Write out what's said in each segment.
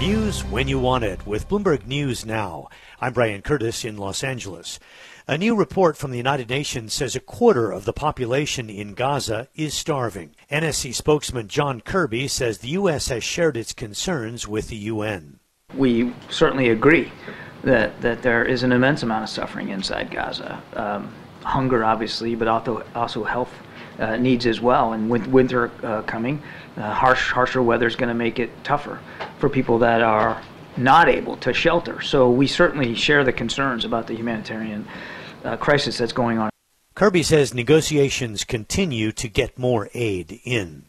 News when you want it with Bloomberg News Now. I'm Brian Curtis in Los Angeles. A new report from the United Nations says a quarter of the population in Gaza is starving. NSC spokesman John Kirby says the U.S. has shared its concerns with the UN. We certainly agree that, that there is an immense amount of suffering inside Gaza. Um, hunger, obviously, but also, also health uh, needs as well. And with winter uh, coming, uh, harsh, harsher weather is going to make it tougher for people that are not able to shelter. So we certainly share the concerns about the humanitarian uh, crisis that's going on. Kirby says negotiations continue to get more aid in.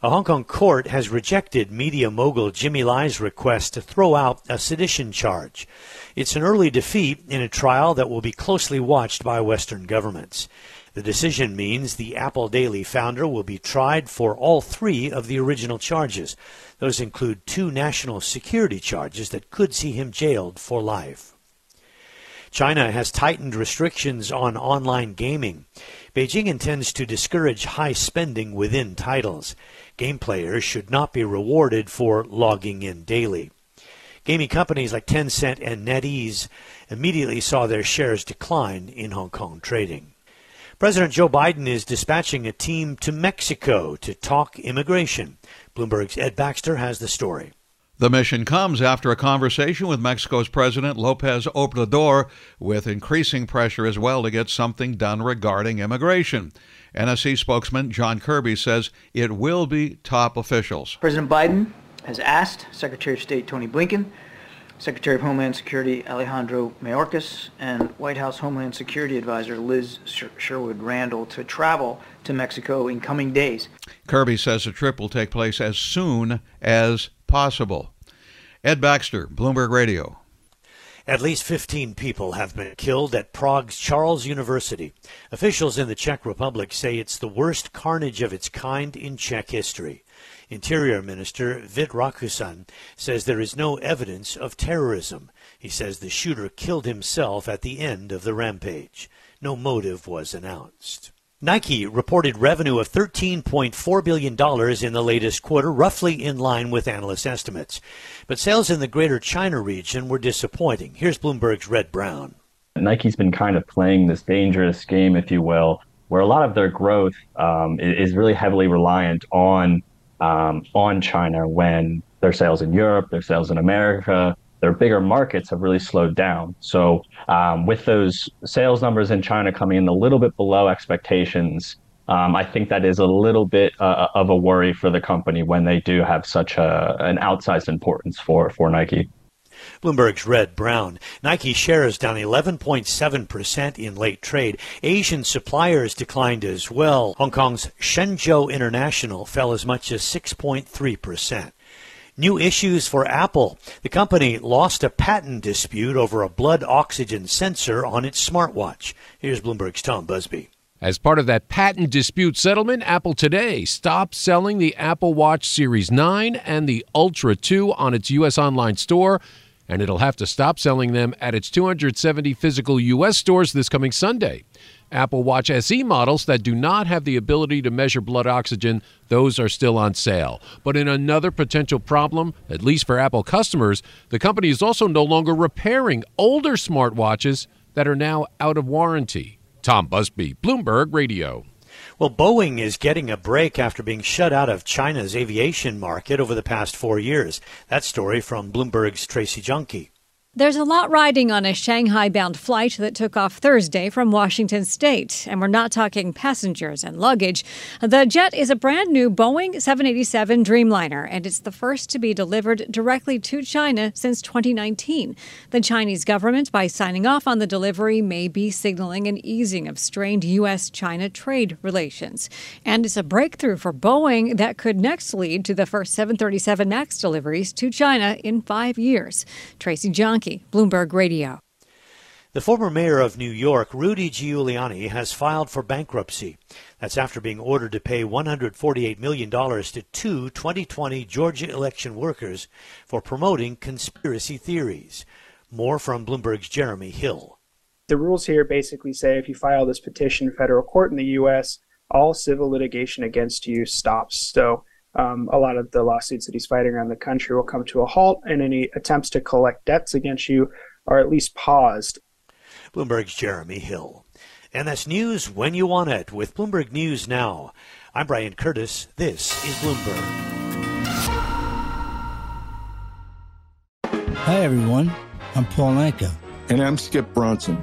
A Hong Kong court has rejected media mogul Jimmy Lai's request to throw out a sedition charge. It's an early defeat in a trial that will be closely watched by Western governments. The decision means the Apple Daily founder will be tried for all three of the original charges. Those include two national security charges that could see him jailed for life. China has tightened restrictions on online gaming. Beijing intends to discourage high spending within titles. Game players should not be rewarded for logging in daily. Gaming companies like Tencent and NetEase immediately saw their shares decline in Hong Kong trading. President Joe Biden is dispatching a team to Mexico to talk immigration. Bloomberg's Ed Baxter has the story. The mission comes after a conversation with Mexico's President Lopez Obrador, with increasing pressure as well to get something done regarding immigration. NSC spokesman John Kirby says it will be top officials. President Biden has asked Secretary of State Tony Blinken Secretary of Homeland Security Alejandro Mayorkas and White House Homeland Security Advisor Liz Sherwood Randall to travel to Mexico in coming days. Kirby says the trip will take place as soon as possible. Ed Baxter, Bloomberg Radio. At least 15 people have been killed at Prague's Charles University. Officials in the Czech Republic say it's the worst carnage of its kind in Czech history. Interior Minister Vít Rakusan says there is no evidence of terrorism. He says the shooter killed himself at the end of the rampage. No motive was announced. Nike reported revenue of $13.4 billion in the latest quarter, roughly in line with analyst estimates. But sales in the greater China region were disappointing. Here's Bloomberg's Red Brown. Nike's been kind of playing this dangerous game, if you will, where a lot of their growth um, is really heavily reliant on um, on China when their sales in Europe, their sales in America, their bigger markets have really slowed down. So, um, with those sales numbers in China coming in a little bit below expectations, um, I think that is a little bit uh, of a worry for the company when they do have such a, an outsized importance for, for Nike. Bloomberg's Red Brown. Nike shares down 11.7% in late trade. Asian suppliers declined as well. Hong Kong's Shenzhou International fell as much as 6.3%. New issues for Apple. The company lost a patent dispute over a blood oxygen sensor on its smartwatch. Here's Bloomberg's Tom Busby. As part of that patent dispute settlement, Apple today stopped selling the Apple Watch Series 9 and the Ultra 2 on its U.S. online store and it'll have to stop selling them at its 270 physical U.S. stores this coming Sunday. Apple Watch SE models that do not have the ability to measure blood oxygen, those are still on sale. But in another potential problem, at least for Apple customers, the company is also no longer repairing older smartwatches that are now out of warranty. Tom Busby, Bloomberg Radio. Well, Boeing is getting a break after being shut out of China's aviation market over the past four years. That story from Bloomberg's Tracy Junkie. There's a lot riding on a Shanghai bound flight that took off Thursday from Washington state, and we're not talking passengers and luggage. The jet is a brand new Boeing 787 Dreamliner, and it's the first to be delivered directly to China since 2019. The Chinese government, by signing off on the delivery, may be signaling an easing of strained U.S. China trade relations. And it's a breakthrough for Boeing that could next lead to the first 737 MAX deliveries to China in five years. Tracy Junkie Bloomberg Radio. The former mayor of New York, Rudy Giuliani, has filed for bankruptcy. That's after being ordered to pay $148 million to two 2020 Georgia election workers for promoting conspiracy theories. More from Bloomberg's Jeremy Hill. The rules here basically say if you file this petition in federal court in the U.S., all civil litigation against you stops. So um, a lot of the lawsuits that he's fighting around the country will come to a halt, and any attempts to collect debts against you are at least paused. Bloomberg's Jeremy Hill. And that's news when you want it with Bloomberg News Now. I'm Brian Curtis. This is Bloomberg. Hi, everyone. I'm Paul Anka. And I'm Skip Bronson.